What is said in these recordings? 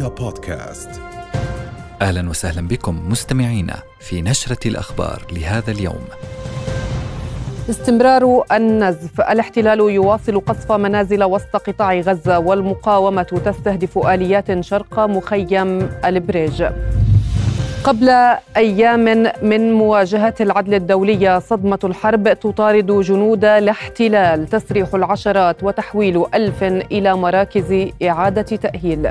رؤيا بودكاست أهلا وسهلا بكم مستمعينا في نشرة الأخبار لهذا اليوم. استمرار النزف الاحتلال يواصل قصف منازل وسط قطاع غزة والمقاومة تستهدف آليات شرق مخيم البريج. قبل أيام من مواجهة العدل الدوليه صدمة الحرب تطارد جنود الاحتلال تسريح العشرات وتحويل ألف إلى مراكز إعادة تأهيل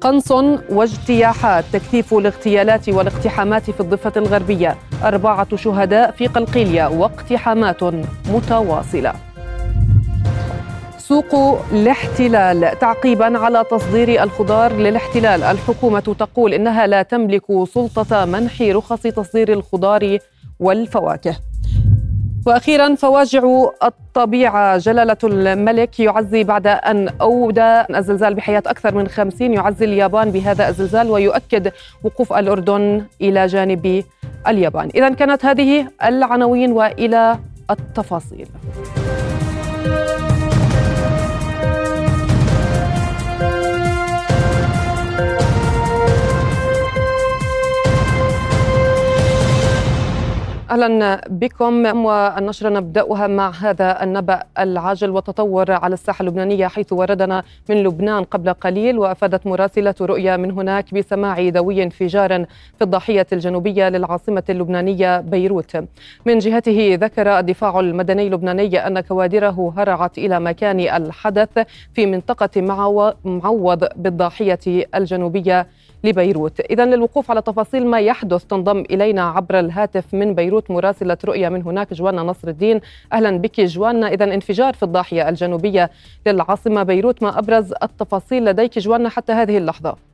قنص واجتياحات تكثيف الاغتيالات والاقتحامات في الضفة الغربية. أربعة شهداء في قلقيليه واقتحامات متواصلة. سوق الاحتلال. تعقيبا على تصدير الخضار للاحتلال. الحكومة تقول إنها لا تملك سلطة منح رخص تصدير الخضار والفواكه. وأخيرا فواجع الطبيعة جلالة الملك يعزي بعد أن أودى الزلزال بحياة أكثر من خمسين. يعزي اليابان بهذا الزلزال ويؤكد وقوف الأردن إلى جانب اليابان. اذا كانت هذه العناوين وإلى التفاصيل. أهلا بكم والنشرة نبدأها مع هذا النبأ العاجل والتطور على الساحة اللبنانية حيث وردنا من لبنان قبل قليل وأفادت مراسلة رؤيا من هناك بسماع دوي انفجار في الضاحية الجنوبية للعاصمة اللبنانية بيروت. من جهته ذكر الدفاع المدني اللبناني أن كوادره هرعت إلى مكان الحدث في منطقة معوض بالضاحية الجنوبية لبيروت. إذا للوقوف على تفاصيل ما يحدث تنضم إلينا عبر الهاتف من بيروت مراسلة رؤية من هناك جوانا نصر الدين. أهلا بك جوانا. إذا انفجار في الضاحية الجنوبية للعاصمة بيروت. ما أبرز التفاصيل لديك جوانا حتى هذه اللحظة؟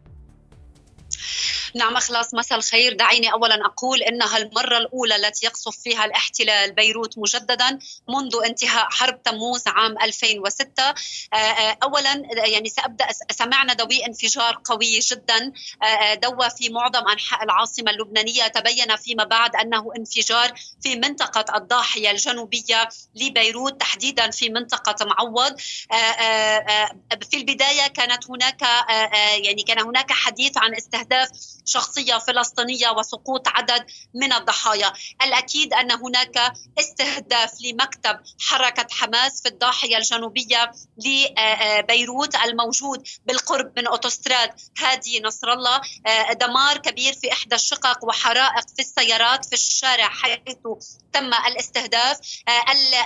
نعم خلاص مساء الخير. دعيني اولا أقول انها المره الأولى التي يقصف فيها الاحتلال بيروت مجددا منذ انتهاء حرب تموز عام 2006 آه، آه، اولا يعني سأبدأ سمعنا دوي انفجار قوي جدا. آه، دوى في معظم أنحاء العاصمة اللبنانية. تبين فيما بعد أنه انفجار في منطقة الضاحية الجنوبية لبيروت تحديدا في منطقة معوض. في البداية كانت هناك يعني كان هناك حديث عن استهداف شخصية فلسطينية وسقوط عدد من الضحايا، الأكيد أن هناك استهداف لمكتب حركة حماس في الضاحية الجنوبية لبيروت الموجود بالقرب من أوتوستراد هادي نصر الله، دمار كبير في إحدى الشقق وحرائق في السيارات في الشارع حيث تم الاستهداف،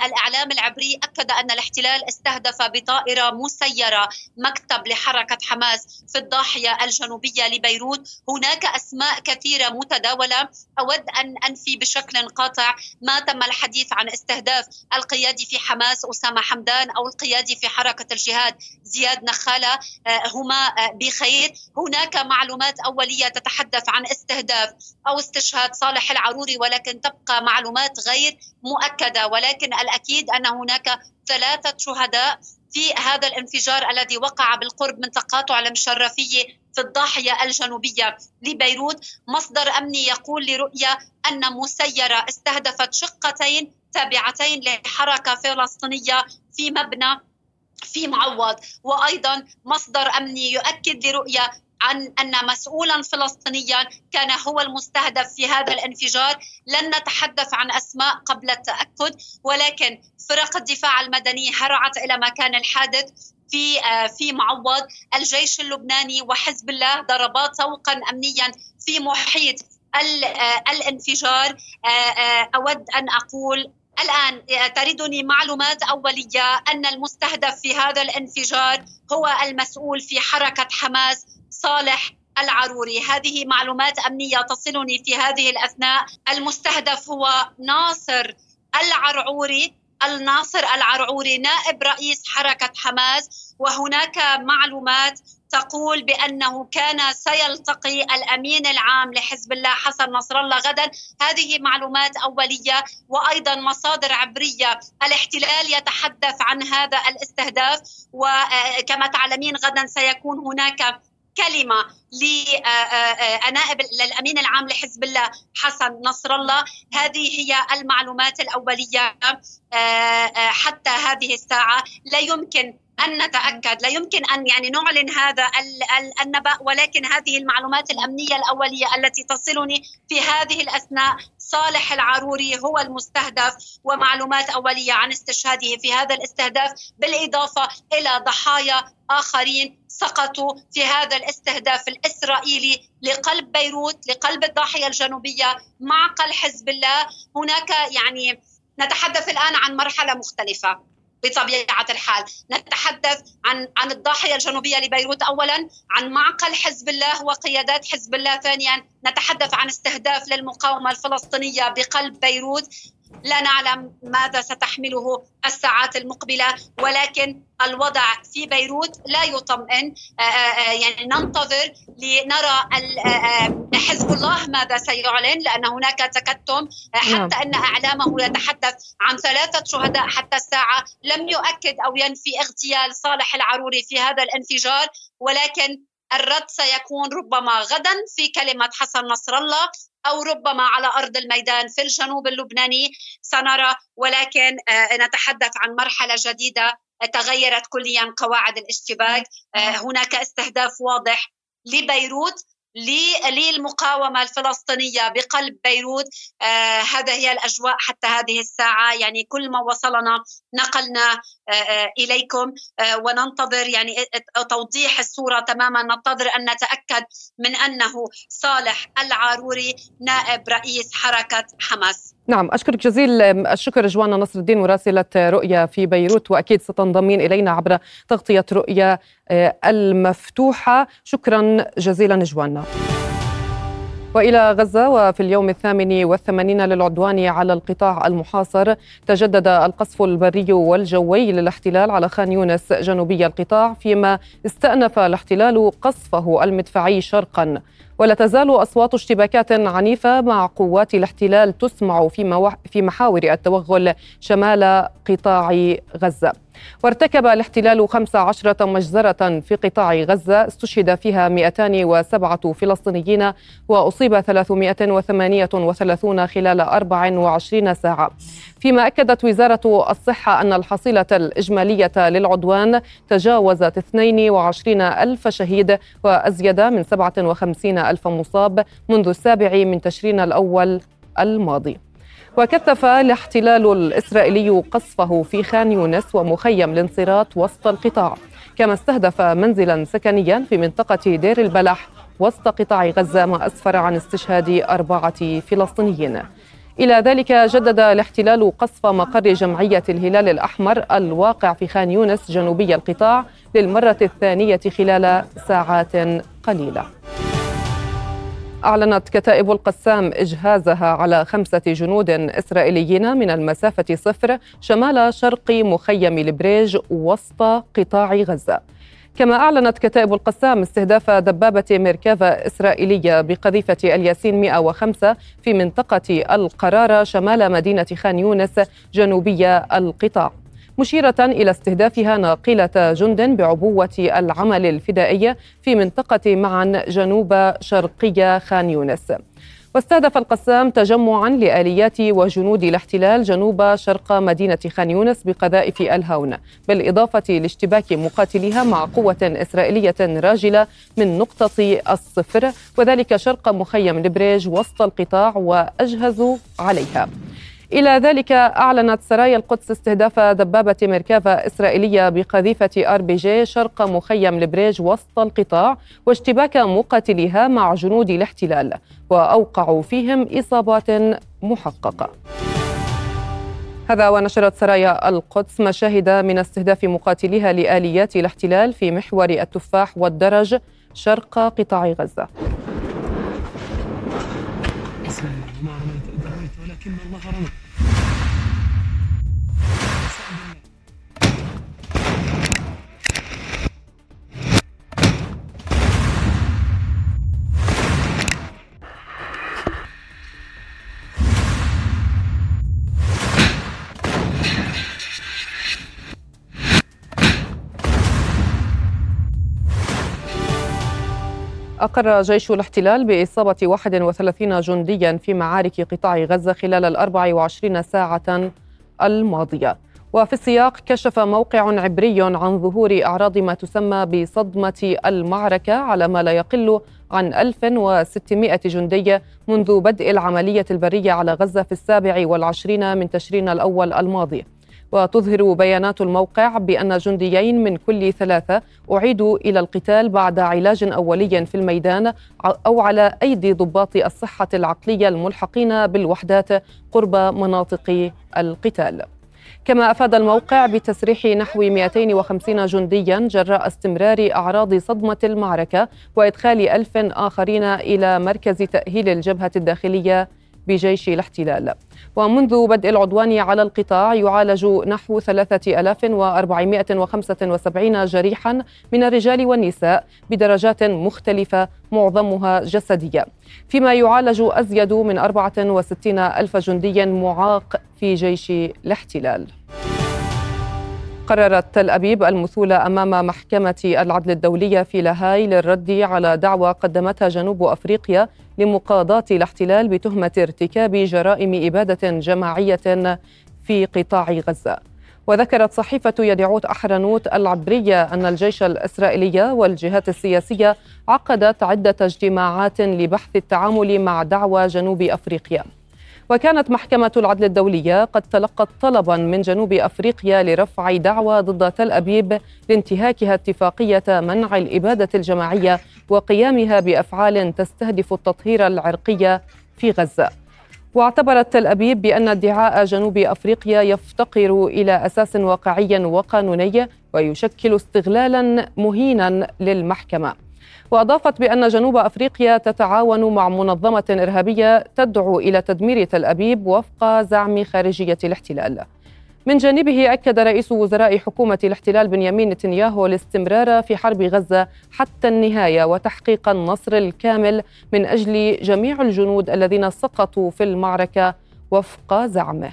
الإعلام العبري أكد أن الاحتلال استهدف بطائرة مسيرة مكتب لحركة حماس في الضاحية الجنوبية لبيروت، هناك هناك أسماء كثيرة متداولة. أود أن أنفي بشكل قاطع ما تم الحديث عن استهداف القيادي في حماس أسامة حمدان أو القيادي في حركة الجهاد زياد نخالة. آه، هما آه، بخير. هناك معلومات أولية تتحدث عن استهداف أو استشهاد صالح العروري ولكن تبقى معلومات غير مؤكدة. ولكن الأكيد أن هناك ثلاثة شهداء في هذا الانفجار الذي وقع بالقرب من تقاطع المشرفيه في الضاحية الجنوبية لبيروت، مصدر أمني يقول لرؤيا أن مسيره استهدفت شقتين تابعتين لحركة فلسطينية في مبنى في معوض. وأيضا مصدر أمني يؤكد لرؤيا عن أن مسؤولا فلسطينيا كان هو المستهدف في هذا الانفجار. لن نتحدث عن أسماء قبل التأكد ولكن فرق الدفاع المدني هرعت إلى مكان الحادث في آه، في معوض. الجيش اللبناني وحزب الله ضربات طوقا امنيا في محيط آه، الانفجار. آه، أود أن أقول الآن تردني معلومات أولية أن المستهدف في هذا الانفجار هو المسؤول في حركة حماس صالح العروري. هذه معلومات أمنية تصلني في هذه الأثناء. المستهدف هو ناصر العرعوري. الناصر العرعوري نائب رئيس حركة حماس. وهناك معلومات تقول بأنه كان سيلتقي الأمين العام لحزب الله حسن نصر الله غدا. هذه معلومات أولية وأيضا مصادر عبرية. الاحتلال يتحدث عن هذا الاستهداف وكما تعلمين غدا سيكون هناك كلمة لنائب للأمين العام لحزب الله حسن نصر الله. هذه هي المعلومات الأولية حتى هذه الساعة. لا يمكن أن نتأكد. لا يمكن أن يعني نعلن هذا النبأ ولكن هذه المعلومات الأمنية الأولية التي تصلني في هذه الأثناء صالح العروري هو المستهدف ومعلومات أولية عن استشهاده في هذا الاستهداف بالإضافة إلى ضحايا آخرين سقطوا في هذا الاستهداف الإسرائيلي لقلب بيروت لقلب الضاحية الجنوبية معقل حزب الله. هناك يعني نتحدث الآن عن مرحلة مختلفة. بطبيعة الحال. نتحدث عن عن الضاحية الجنوبية لبيروت. اولا عن معقل حزب الله وقيادات حزب الله. ثانيا نتحدث عن استهداف للمقاومة الفلسطينية بقلب بيروت. لا نعلم ماذا ستحمله الساعات المقبلة ولكن الوضع في بيروت لا يطمئن آه، آه، آه، يعني ننتظر لنرى حزب الله ماذا سيعلن لأن هناك تكتم نعم. حتى إن إعلامه يتحدث عن ثلاثة شهداء حتى الساعة لم يؤكد أو ينفي اغتيال صالح العروري في هذا الانفجار ولكن الرد سيكون ربما غدا في كلمة حسن نصر الله أو ربما على أرض الميدان في الجنوب اللبناني. سنرى ولكن آه، نتحدث عن مرحلة جديدة تغيرت كليا قواعد الاشتباك. آه، هناك استهداف واضح لبيروت. للمقاومة الفلسطينية بقلب بيروت. آه هذا هي الأجواء حتى هذه الساعة. يعني كل ما وصلنا نقلنا آه آه إليكم. آه وننتظر يعني توضيح الصورة تماما. ننتظر أن نتأكد من أنه صالح العاروري نائب رئيس حركة حماس. نعم أشكرك جزيل الشكر جوانا نصر الدين مراسلة رؤيا في بيروت وأكيد ستنضمين إلينا عبر تغطية رؤيا آه، المفتوحة. شكرا جزيلا جوانا. وإلى غزة وفي اليوم الثامن والثمانين للعدوان على القطاع المحاصر تجدد القصف البري والجوي للاحتلال على خان يونس جنوبي القطاع فيما استأنف الاحتلال قصفه المدفعي شرقا. ولا تزال أصوات اشتباكات عنيفة مع قوات الاحتلال تسمع في محاور التوغل شمال قطاع غزة. وارتكب الاحتلال 15 مجزرة في قطاع غزة استشهد فيها 207 فلسطينيين وأصيب 338 خلال 24 ساعة. فيما أكدت وزارة الصحة أن الحصيلة الإجمالية للعدوان تجاوزت 22 ألف شهيد وأزيد من 57 ألف مصاب منذ السابع من تشرين الأول الماضي. وكثف الاحتلال الإسرائيلي قصفه في خان يونس ومخيم الانصراط وسط القطاع. كما استهدف منزلا سكنيا في منطقة دير البلح وسط قطاع غزة ما أسفر عن استشهاد أربعة فلسطينيين. إلى ذلك جدد الاحتلال قصف مقر جمعية الهلال الأحمر الواقع في خان يونس جنوبي القطاع للمرة الثانية خلال ساعات قليلة. أعلنت كتائب القسام إجهازها على خمسة جنود إسرائيليين من المسافة صفر شمال شرق مخيم البريج وسط قطاع غزة. كما أعلنت كتائب القسام استهداف دبابة ميركافا إسرائيلية بقذيفة الياسين 105 في منطقة القرارة شمال مدينة خان يونس جنوبي القطاع. مشيرة إلى استهدافها ناقلة جند بعبوة العمل الفدائي في منطقة معا جنوب شرقي خان يونس. واستهدف القسام تجمعا لآليات وجنود الاحتلال جنوب شرق مدينة خان يونس بقذائف الهون بالإضافة لاشتباك مقاتليها مع قوة إسرائيلية راجلة من نقطة الصفر وذلك شرق مخيم البريج وسط القطاع وأجهزوا عليها. إلى ذلك أعلنت سرايا القدس استهداف دبابة ميركافا إسرائيلية بقذيفة أر بي جي شرق مخيم البريج وسط القطاع واشتباك مقاتليها مع جنود الاحتلال وأوقعوا فيهم إصابات محققة. هذا ونشرت سرايا القدس مشاهد من استهداف مقاتليها لآليات الاحتلال في محور التفاح والدرج شرق قطاع غزة. أقر جيش الاحتلال بإصابة 31 جنديا في معارك قطاع غزة خلال ال 24 ساعة الماضية. وفي السياق كشف موقع عبري عن ظهور أعراض ما تسمى بصدمة المعركة على ما لا يقل عن 1600 جندي منذ بدء العملية البرية على غزة في السابع والعشرين من تشرين الأول الماضي. وتظهر بيانات الموقع بأن جنديين من كل ثلاثة أعيدوا إلى القتال بعد علاج أولي في الميدان أو على أيدي ضباط الصحة العقلية الملحقين بالوحدات قرب مناطق القتال. كما أفاد الموقع بتسريح نحو 250 جنديا جراء استمرار أعراض صدمة المعركة وإدخال ألف آخرين إلى مركز تأهيل الجبهة الداخلية بجيش الاحتلال. ومنذ بدء العدوان على القطاع يعالج نحو 3475 جريحا من الرجال والنساء بدرجات مختلفة معظمها جسدية. فيما يعالج أزيد من 64 ألف جندي معاق في جيش الاحتلال. قررت تل أبيب المثولة أمام محكمة العدل الدولية في لاهاي للرد على دعوى قدمتها جنوب أفريقيا لمقاضاة الاحتلال بتهمة ارتكاب جرائم إبادة جماعية في قطاع غزة. وذكرت صحيفة يدعوت أحرنوت العبرية أن الجيش الإسرائيلي والجهات السياسية عقدت عدة اجتماعات لبحث التعامل مع دعوى جنوب أفريقيا. وكانت محكمة العدل الدولية قد تلقت طلبا من جنوب أفريقيا لرفع دعوى ضد تل أبيب لانتهاكها اتفاقية منع الإبادة الجماعية وقيامها بأفعال تستهدف التطهير العرقي في غزة. واعتبرت تل أبيب بأن ادعاء جنوب أفريقيا يفتقر إلى أساس واقعي وقانوني ويشكل استغلالا مهينا للمحكمة وأضافت بأن جنوب أفريقيا تتعاون مع منظمة إرهابية تدعو إلى تدمير تل أبيب وفق زعم خارجية الاحتلال. من جانبه أكد رئيس وزراء حكومة الاحتلال بنيامين نتنياهو الاستمرار في حرب غزة حتى النهاية وتحقيق النصر الكامل من أجل جميع الجنود الذين سقطوا في المعركة وفق زعمه.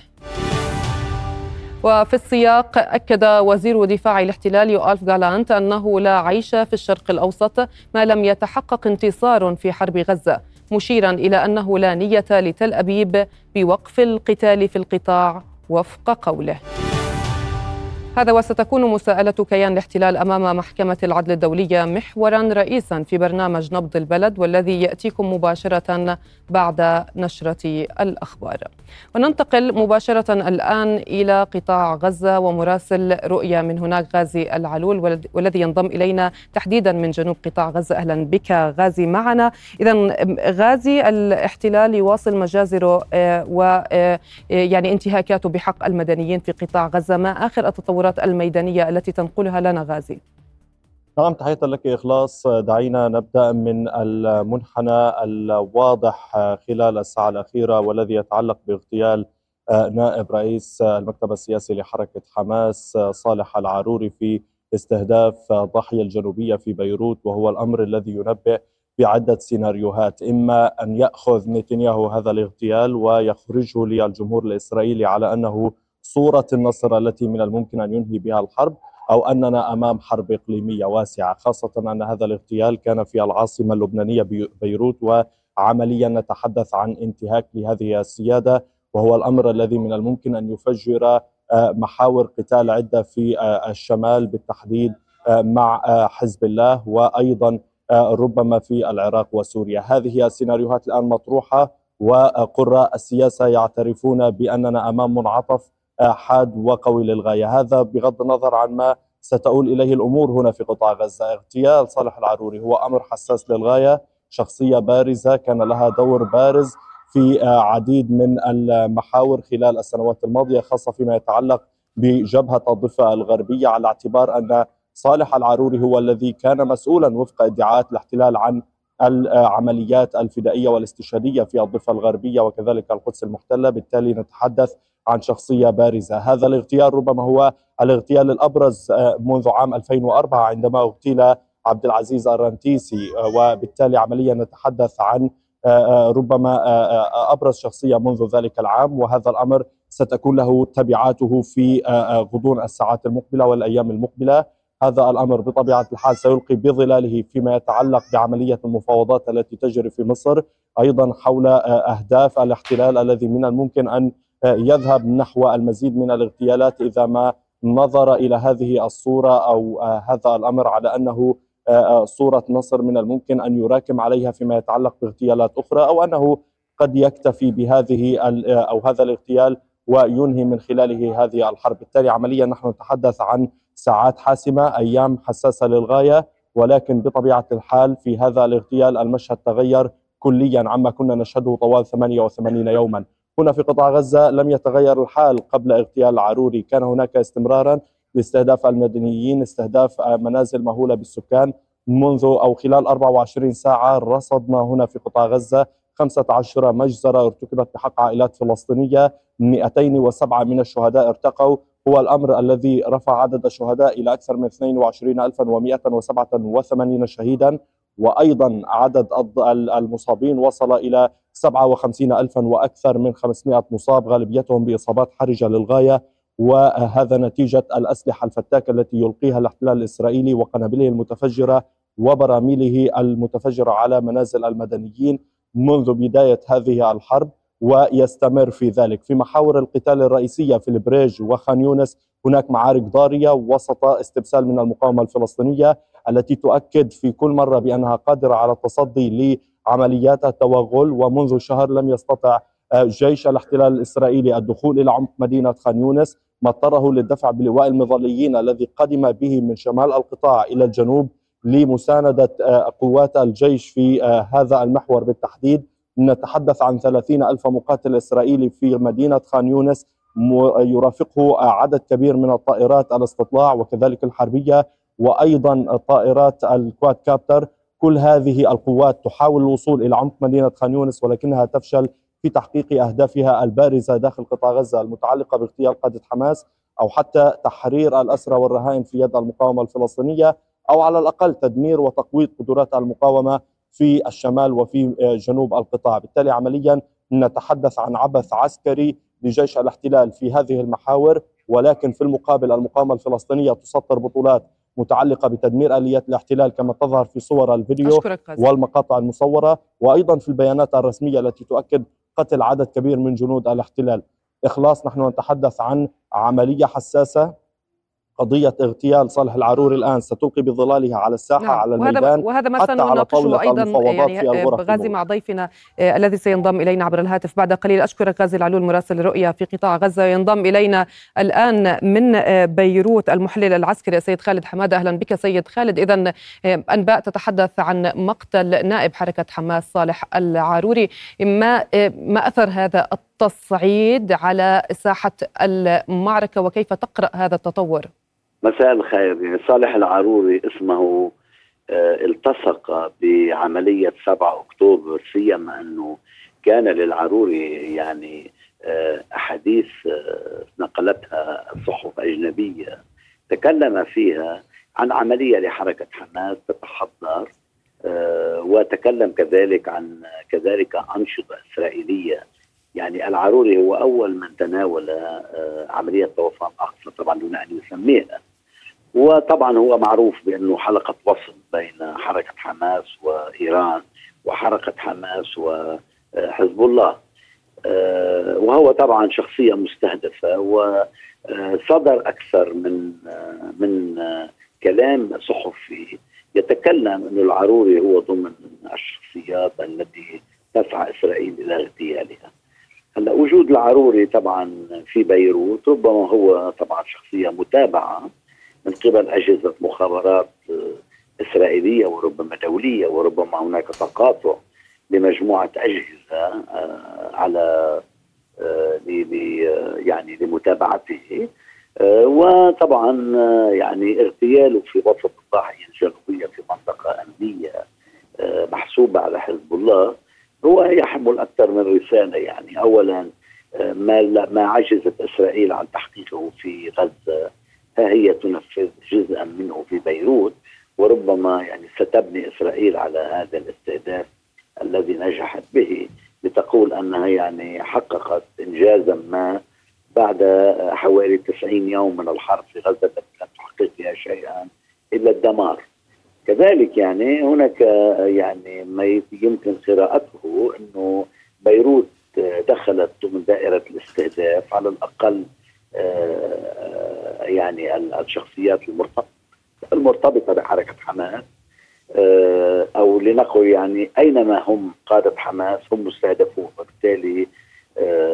وفي السياق أكد وزير دفاع الاحتلال يؤالف جالانت أنه لا عيش في الشرق الأوسط ما لم يتحقق انتصار في حرب غزة مشيرا إلى أنه لا نية لتل أبيب بوقف القتال في القطاع وفق قوله. هذا وستكون مساءلة كيان الاحتلال أمام محكمة العدل الدولية محورا رئيسا في برنامج نبض البلد والذي يأتيكم مباشرة بعد نشرة الأخبار. وننتقل مباشرة الآن إلى قطاع غزة ومراسل رؤية من هناك غازي العلول والذي ينضم إلينا تحديدا من جنوب قطاع غزة. أهلا بك غازي معنا. إذا غازي الاحتلال يواصل مجازره آه، و آه، يعني انتهاكاته بحق المدنيين في قطاع غزة. ما آخر التطورات التطورات الميدانية التي تنقلها لنا غازي. نعم تحية لك إخلاص. دعينا نبدأ من المنحنى الواضح خلال الساعة الأخيرة والذي يتعلق باغتيال نائب رئيس المكتب السياسي لحركة حماس صالح العاروري في استهداف ضاحية الجنوبية في بيروت وهو الأمر الذي ينبئ بعدة سيناريوهات. إما أن يأخذ نتنياهو هذا الاغتيال ويخرجه للجمهور الإسرائيلي على أنه صورة النصر التي من الممكن أن ينهي بها الحرب أو أننا أمام حرب إقليمية واسعة خاصة أن هذا الاغتيال كان في العاصمة اللبنانية بيروت وعمليا نتحدث عن انتهاك لهذه السيادة وهو الأمر الذي من الممكن أن يفجر آه، محاور قتال عدة في آه، الشمال بالتحديد آه، مع حزب الله وأيضا ربما في العراق وسوريا. هذه السيناريوهات الآن مطروحة وقراء السياسة يعترفون بأننا أمام منعطف حاد وقوي للغاية، هذا بغض النظر عن ما ستؤول إليه الأمور هنا في قطاع غزة، اغتيال صالح العروري هو أمر حساس للغاية، شخصية بارزة كان لها دور بارز في عديد من المحاور خلال السنوات الماضية خاصة فيما يتعلق بجبهة الضفة الغربية على اعتبار أن صالح العروري هو الذي كان مسؤولا وفق ادعاءات الاحتلال عن العمليات الفدائية والاستشهادية في الضفة الغربية وكذلك القدس المحتلة، بالتالي نتحدث عن شخصية بارزة، هذا الاغتيال ربما هو الاغتيال الأبرز آه، منذ عام 2004 عندما اغتيل عبد العزيز الرنتيسي آه، وبالتالي عمليا نتحدث عن آه، ربما أبرز شخصية منذ ذلك العام. وهذا الأمر ستكون له تبعاته في غضون الساعات المقبلة والأيام المقبلة. هذا الأمر بطبيعة الحال سيلقي بظلاله فيما يتعلق بعملية المفاوضات التي تجري في مصر أيضا حول أهداف الاحتلال الذي من الممكن أن يذهب نحو المزيد من الاغتيالات إذا ما نظر إلى هذه الصورة أو هذا الأمر على أنه صورة نصر من الممكن أن يراكم عليها فيما يتعلق باغتيالات أخرى أو أنه قد يكتفي بهذه أو هذا الاغتيال وينهي من خلاله هذه الحرب، بالتالي عمليا نحن نتحدث عن ساعات حاسمة، أيام حساسة للغاية، ولكن بطبيعة الحال في هذا الاغتيال المشهد تغير كليا عما كنا نشهده طوال 88 يوما. هنا في قطاع غزة لم يتغير الحال قبل اغتيال العروري، كان هناك استمرارا لاستهداف المدنيين، استهداف منازل مهولة بالسكان منذ أو خلال 24 ساعة رصدنا هنا في قطاع غزة 15 مجزرة ارتكبت بحق عائلات فلسطينية. 207 من الشهداء ارتقوا. هو الأمر الذي رفع عدد الشهداء إلى أكثر من 22187 شهيدا. وأيضا عدد المصابين وصل إلى 57 ألفا وأكثر من 500 مصاب غالبيتهم بإصابات حرجة للغاية وهذا نتيجة الأسلحة الفتاكة التي يلقيها الاحتلال الإسرائيلي وقنابله المتفجرة وبراميله المتفجرة على منازل المدنيين منذ بداية هذه الحرب ويستمر في ذلك. في محاور القتال الرئيسية في البريج وخان يونس هناك معارك ضارية وسط استبسال من المقاومة الفلسطينية التي تؤكد في كل مرة بأنها قادرة على التصدي لعمليات التوغل ومنذ شهر لم يستطع جيش الاحتلال الإسرائيلي الدخول إلى عمق مدينة خان يونس ما اضطره للدفع بلواء المظليين الذي قدم به من شمال القطاع إلى الجنوب لمساندة قوات الجيش في هذا المحور بالتحديد. نتحدث عن 30 ألف مقاتل إسرائيلي في مدينة خان يونس يرافقه عدد كبير من الطائرات الاستطلاع وكذلك الحربية وأيضا طائرات الكواد كابتر. كل هذه القوات تحاول الوصول إلى عمق مدينة خان يونس ولكنها تفشل في تحقيق أهدافها البارزة داخل قطاع غزة المتعلقة باغتيال قادة حماس أو حتى تحرير الأسرى والرهائن في يد المقاومة الفلسطينية أو على الأقل تدمير وتقويض قدرات المقاومة في الشمال وفي جنوب القطاع. بالتالي عمليا نتحدث عن عبث عسكري لجيش الاحتلال في هذه المحاور ولكن في المقابل المقاومة الفلسطينية تسطر بطولات متعلقة بتدمير آليات الاحتلال كما تظهر في صور الفيديو والمقاطع المصورة وأيضا في البيانات الرسمية التي تؤكد قتل عدد كبير من جنود الاحتلال. إخلاص نحن نتحدث عن عملية حساسة قضية اغتيال صالح العروري الآن ستلقي بظلالها على الساحة نعم. على الميدان وهذا, وهذا ما سنناقشه أيضا يعني غازي مع ضيفنا آه الذي سينضم إلينا عبر الهاتف بعد قليل. أشكرك غازي العلول مراسل رؤيا في قطاع غزة. ينضم إلينا الآن من آه بيروت المحلل العسكري السيد خالد حمادة أهلا بك سيد خالد. إذا آه أنباء تتحدث عن مقتل نائب حركة حماس صالح العاروري ما, آه ما أثر هذا التصعيد على ساحة المعركة وكيف تقرأ هذا التطور؟ مساء الخير يعني صالح العروري اسمه آه التصق بعملية 7 أكتوبر سيما أنه كان للعروري يعني آه أحاديث آه نقلتها صحف أجنبية تكلم فيها عن عملية لحركة حماس تتحضر وتكلم كذلك عن كذلك أنشطة إسرائيلية يعني العروري هو أول من تناول عملية طوفان أقصى طبعا دون أن يسميها وطبعا هو معروف بأنه حلقة وصل بين حركة حماس وإيران وحركة حماس وحزب الله وهو طبعا شخصية مستهدفة وصدر أكثر من من كلام صحفي يتكلم انه العروري هو ضمن الشخصيات التي تسعى إسرائيل إلى اغتيالها. هلا وجود العروري طبعا في بيروت ربما هو طبعا شخصية متابعة من قبل أجهزة مخابرات إسرائيلية وربما دولية وربما هناك تقاطع لمجموعة أجهزة على يعني لمتابعته. وطبعا يعني اغتياله في وسط الضاحية الجنوبية في منطقة أمنية محسوبة على حزب الله. هو يحمل أكثر من رسالة يعني. أولا ما ما عجزت إسرائيل عن تحقيقه في غزة. ها هي تنفذ جزءا منه في بيروت. وربما يعني ستبني إسرائيل على هذا الاستهداف الذي نجحت به. لتقول أنها يعني حققت انجازا ما بعد حوالي 90 يوم من الحرب في غزة لم تحقق فيها شيئا إلا الدمار. كذلك يعني هناك يعني ما يمكن قراءته إنه بيروت دخلت ضمن دائرة الاستهداف على الأقل يعني الشخصيات المرتبطة بحركة حماس أو لنقل يعني أينما هم قادة حماس هم مستهدفون وبالتالي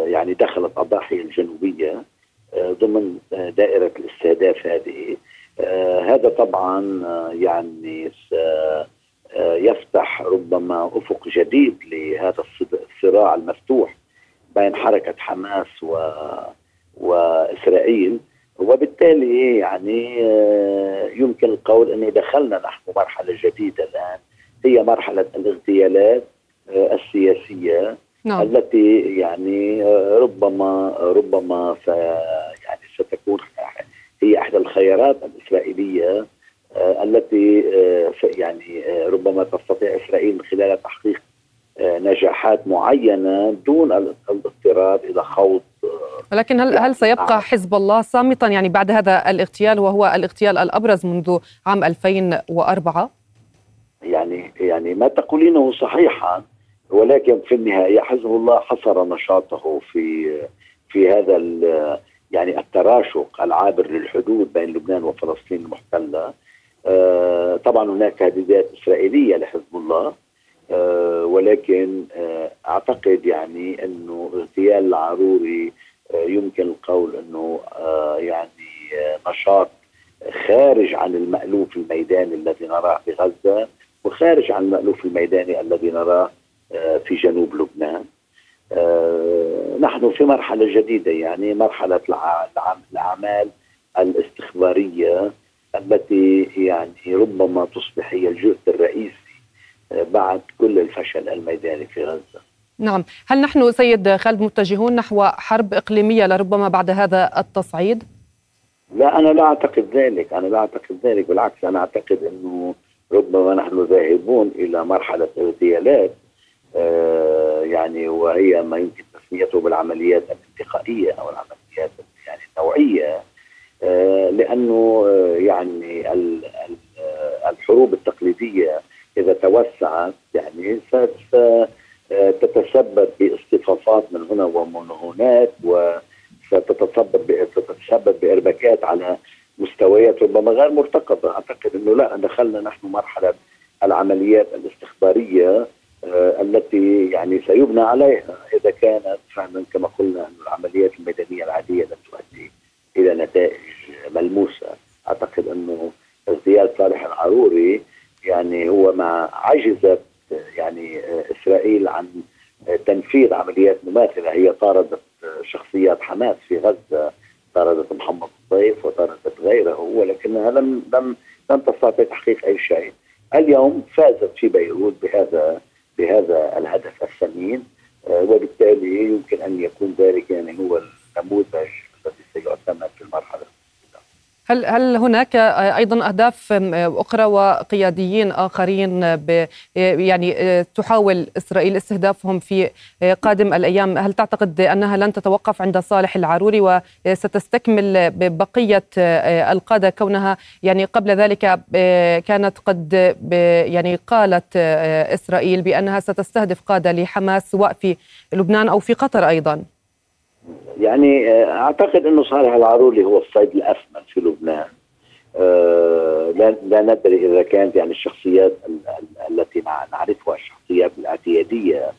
يعني دخلت الضاحيه الجنوبية ضمن دائرة الاستهداف هذه. هذا طبعا يعني يفتح ربما أفق جديد لهذا الصراع المفتوح بين حركة حماس و وإسرائيل وبالتالي يعني يمكن القول ان دخلنا نحن مرحلة جديدة الآن هي مرحلة الاغتيالات السياسية نعم. التي يعني ربما ربما يعني ستكون هي احدى الخيارات الإسرائيلية التي يعني ربما تستطيع إسرائيل من خلالها تحقيق نجاحات معينة دون الاضطرار إلى خوض ولكن هل هل سيبقى حزب الله صامتا يعني بعد هذا الاغتيال وهو الاغتيال الأبرز منذ عام 2004 يعني يعني ما تقولينه صحيحا ولكن في النهاية حزب الله حصر نشاطه في في هذا يعني التراشق العابر للحدود بين لبنان وفلسطين المحتلة آه طبعا هناك تهديدات إسرائيلية لحزب الله آه ولكن آه أعتقد يعني إنه اغتيال العروري يمكن القول إنه يعني نشاط خارج عن المألوف الميداني الذي نراه في غزة وخارج عن المألوف الميداني الذي نراه في جنوب لبنان. آه نحن في مرحلة جديدة يعني مرحلة الأعمال الاستخبارية التي يعني ربما تصبح هي الجهد الرئيسي بعد كل الفشل الميداني في غزة. نعم، هل نحن سيد خالد متجهون نحو حرب إقليمية لربما بعد هذا التصعيد؟ لا أنا لا أعتقد ذلك، أنا لا أعتقد ذلك، بالعكس أنا أعتقد إنه ربما نحن ذاهبون إلى مرحلة اغتيالات آه يعني وهي ما يمكن تسميته بالعمليات الانتقائية أو العمليات يعني النوعيه آه لأنه آه يعني الحروب التقليدية إذا توسعت يعني ستتسبب باصطفافات من هنا ومن هناك وستتسبب ستتسبب باربكات على مستويات ربما غير مرتقبة. أعتقد إنه لا دخلنا نحن مرحلة العمليات الاستخبارية آه التي يعني سيبنى عليها إذا كانت فعلا كما قلنا انه العمليات الميدانية العادية لن تؤدي إلى نتائج ملموسة أعتقد انه اغتيال صالح العروري يعني هو ما عجزت يعني إسرائيل عن تنفيذ عمليات مماثلة هي طاردت شخصيات حماس في غزة طاردت محمد الضيف وطاردت غيره ولكنها لم لم لم تستطع تحقيق أي شيء. اليوم فازت في بيروت بهذا بهذا الهدف الثمين وبالتالي يمكن أن يكون ذلك يعني هو النموذج الذي سيعتمد في المرحلة هل هل هناك أيضا أهداف أخرى وقياديين آخرين يعني تحاول إسرائيل استهدافهم في قادم الأيام؟ هل تعتقد أنها لن تتوقف عند صالح العروري وستستكمل بقيه القادة كونها؟ يعني قبل ذلك كانت قد يعني قالت إسرائيل بأنها ستستهدف قادة لحماس سواء في لبنان أو في قطر أيضا. يعني أعتقد إنه صالح العروري هو الصيد الاسمن في لبنان. أه لا, لا ندري إذا كانت يعني الشخصيات التي نعرفها الشخصيات الاعتيادية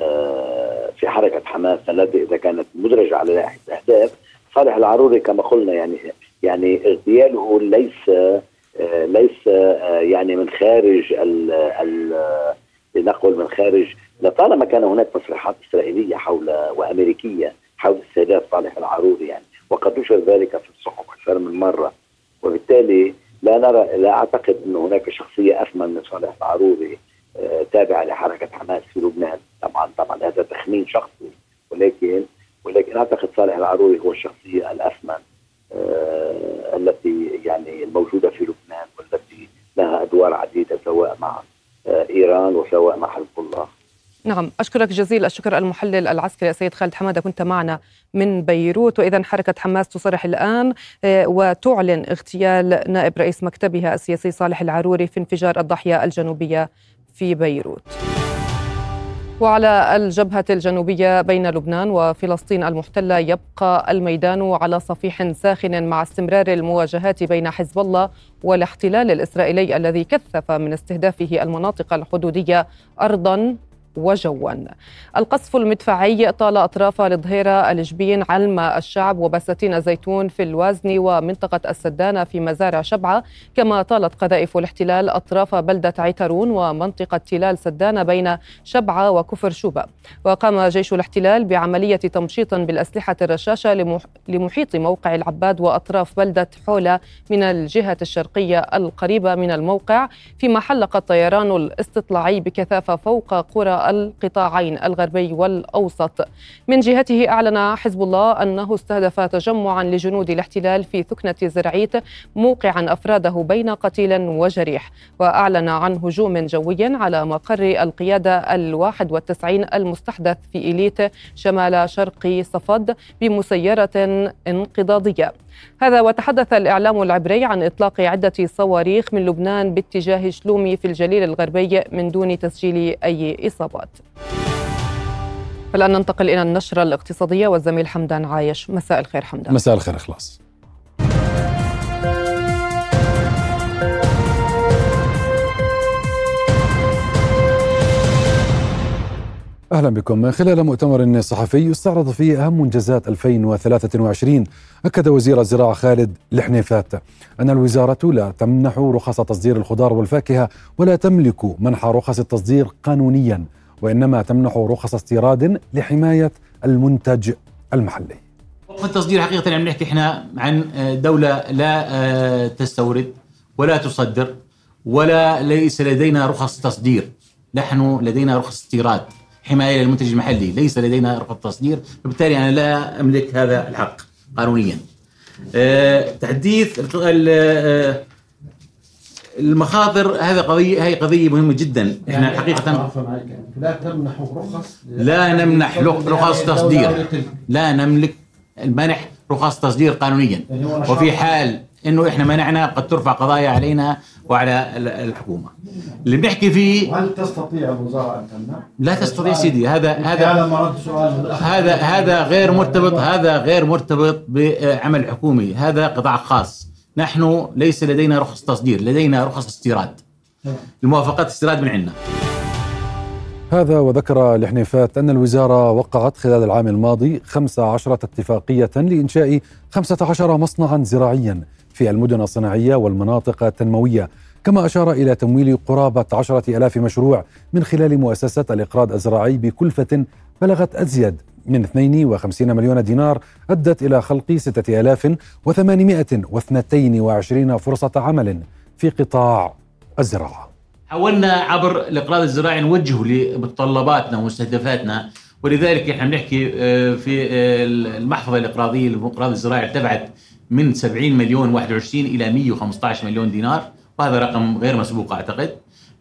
أه في حركة حماس التي إذا كانت مدرجة على لائحه الأهداف. صالح العروري كما قلنا يعني يعني اغتياله ليس ليس يعني من خارج ال لنقل من خارج لطالما كان هناك تصريحات إسرائيلية حول وأمريكية. حول استهداف صالح العروري يعني. وقد نشر ذلك في الصحف أكثر من مرة. وبالتالي لا نرى لا أعتقد أن هناك شخصية أثمن من صالح العروري آه تابعة لحركة حماس في لبنان. طبعا طبعا هذا تخمين شخصي. ولكن ولكن أعتقد صالح العروري هو الشخصية الأثمن آه التي يعني الموجودة في لبنان والتي لها أدوار عديدة سواء مع آه إيران وسواء مع حزب نعم أشكرك جزيل الشكر المحلل العسكري السيد خالد حمادة كنت معنا من بيروت. وإذا حركة حماس تصرح الآن وتعلن اغتيال نائب رئيس مكتبها السياسي صالح العروري في انفجار الضاحية الجنوبية في بيروت. وعلى الجبهة الجنوبية بين لبنان وفلسطين المحتلة يبقى الميدان على صفيح ساخن مع استمرار المواجهات بين حزب الله والاحتلال الإسرائيلي الذي كثف من استهدافه المناطق الحدودية أرضا. وجوا القصف المدفعي طال أطراف الظهيرة الجبين علم الشعب وبساتين زيتون في الوازني ومنطقة السدانة في مزارع شبعة كما طالت قذائف الاحتلال أطراف بلدة عترون ومنطقة تلال سدانة بين شبعة وكفر شوبة. وقام جيش الاحتلال بعملية تمشيط بالأسلحة الرشاشة لمحيط موقع العباد وأطراف بلدة حولة من الجهة الشرقية القريبة من الموقع فيما حلق الطيران الاستطلاعي بكثافة فوق قرى القطاعين الغربي والأوسط. من جهته أعلن حزب الله أنه استهدف تجمعا لجنود الاحتلال في ثكنة زرعيت موقعا أفراده بين قتيل وجريح وأعلن عن هجوم جوي على مقر القيادة الواحد والتسعين المستحدث في إليت شمال شرق صفد بمسيرة انقضاضية. هذا وتحدث الإعلام العبري عن إطلاق عدة صواريخ من لبنان باتجاه شلومي في الجليل الغربي من دون تسجيل أي إصابات. الآن ننتقل إلى النشرة الاقتصادية والزميل حمدان عايش. مساء الخير حمدان. مساء الخير إخلاص. أهلا بكم. خلال مؤتمر صحفي استعرض فيه أهم منجزات 2023 أكد وزير الزراعة خالد الحنيفات أن الوزارة لا تمنح رخص تصدير الخضار والفاكهة ولا تملك منح رخص التصدير قانونيا وإنما تمنح رخص استيراد لحماية المنتج المحلي. في التصدير حقيقة عم نحكي إحنا عن دولة لا آه، تستورد ولا تصدر ولا ليس لدينا رخص تصدير. نحن لدينا رخص استيراد. حماية للمنتج المحلي، ليس لدينا رخصه تصدير، فبالتالي أنا لا أملك هذا الحق قانونيا. أه تحديث أه المخاطر هذا قضيه هي قضية مهمة جدا. إحنا يعني حقيقه لا تمنح رخص لا نمنح رخص تصدير. لا نملك المنح رخص تصدير قانونيا. وفي حال إنه إحنا منعنا قد ترفع قضايا علينا وعلى الحكومة. اللي بنحكي فيه هل تستطيع الوزاره أن تمنع؟ لا تستطيع سيدي هذا هذا هذا هذا غير مرتبط هذا غير مرتبط بعمل حكومي، هذا قطاع خاص. نحن ليس لدينا رخص تصدير، لدينا رخص استيراد. الموافقات استيراد من عندنا. هذا وذكر الحنيفات أن الوزارة وقعت خلال العام الماضي 15 اتفاقية لإنشاء 15 مصنعا زراعيا في المدن الصناعية والمناطق التنموية كما أشار إلى تمويل قرابة عشرة ألاف مشروع من خلال مؤسسة الإقراض الزراعي بكلفة بلغت أزيد من 52 مليون دينار أدت إلى خلق 6822 فرصة عمل في قطاع الزراعة. حاولنا عبر الإقراض الزراعي نوجهه لمتطلباتنا ومستهدفاتنا ولذلك إحنا بنحكي آه، في آه، المحفظة الإقراضية للإقراض الزراعي ارتفعت من 70 مليون 21 إلى 115 مليون دينار وهذا رقم غير مسبوق أعتقد.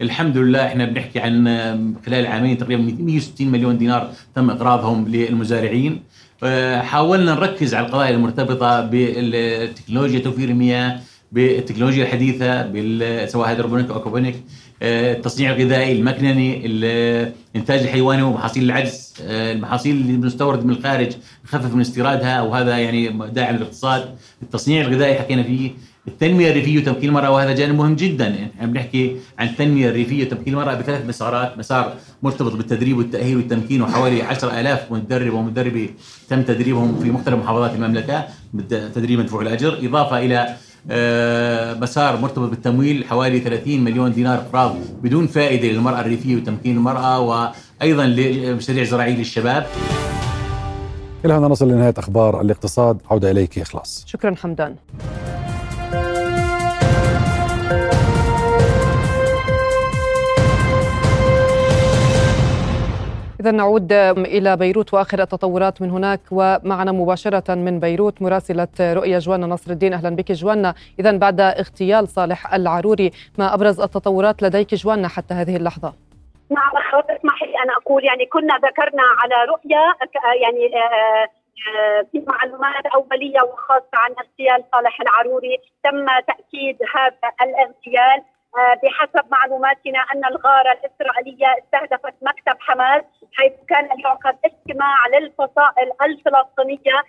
الحمد لله إحنا بنحكي عن خلال عامين تقريبا 160 مليون دينار تم اقراضهم للمزارعين. آه، حاولنا نركز على القضايا المرتبطة بالتكنولوجيا توفير المياه بالتكنولوجيا الحديثة سواء hydroponic أو aquaponic التصنيع الغذائي الميكانيكي الانتاج الحيواني ومحاصيل العجز آه، المحاصيل اللي بنستورد من الخارج نخفف من استيرادها وهذا يعني داعم للاقتصاد. التصنيع الغذائي حكينا فيه. التنمية الريفية وتمكين المرأة وهذا جانب مهم جدا. إحنا بنحكي عن التنمية الريفية وتمكين المرأة بثلاث مسارات. مسار مرتبط بالتدريب والتأهيل والتمكين وحوالي 10000 مدرب ومدربة تم تدريبهم في مختلف محافظات المملكة تدريب مدفوع الأجر. إضافة إلى آه، مسار مرتبط بالتمويل حوالي 30 مليون دينار اقراض بدون فائدة للمرأة الريفية وتمكين المرأة وأيضا لمشاريع زراعية للشباب. إلى هنا نصل لنهاية أخبار الاقتصاد عودة إليك إخلاص. شكرا حمدان. إذا نعود إلى بيروت وآخر التطورات من هناك ومعنا مباشرة من بيروت مراسلة رؤية جوانا نصر الدين أهلا بك جوانا. إذا بعد اغتيال صالح العروري ما أبرز التطورات لديك جوانا حتى هذه اللحظة؟ نعم اسمح لي أنا أقول يعني كنا ذكرنا على رؤية يعني آه، آه، في معلومات أولية وخاصة عن اغتيال صالح العروري. تم تأكيد هذا الاغتيال. بحسب معلوماتنا أن الغارة الإسرائيلية استهدفت مكتب حماس حيث كان يعقد اجتماع للفصائل الفلسطينية.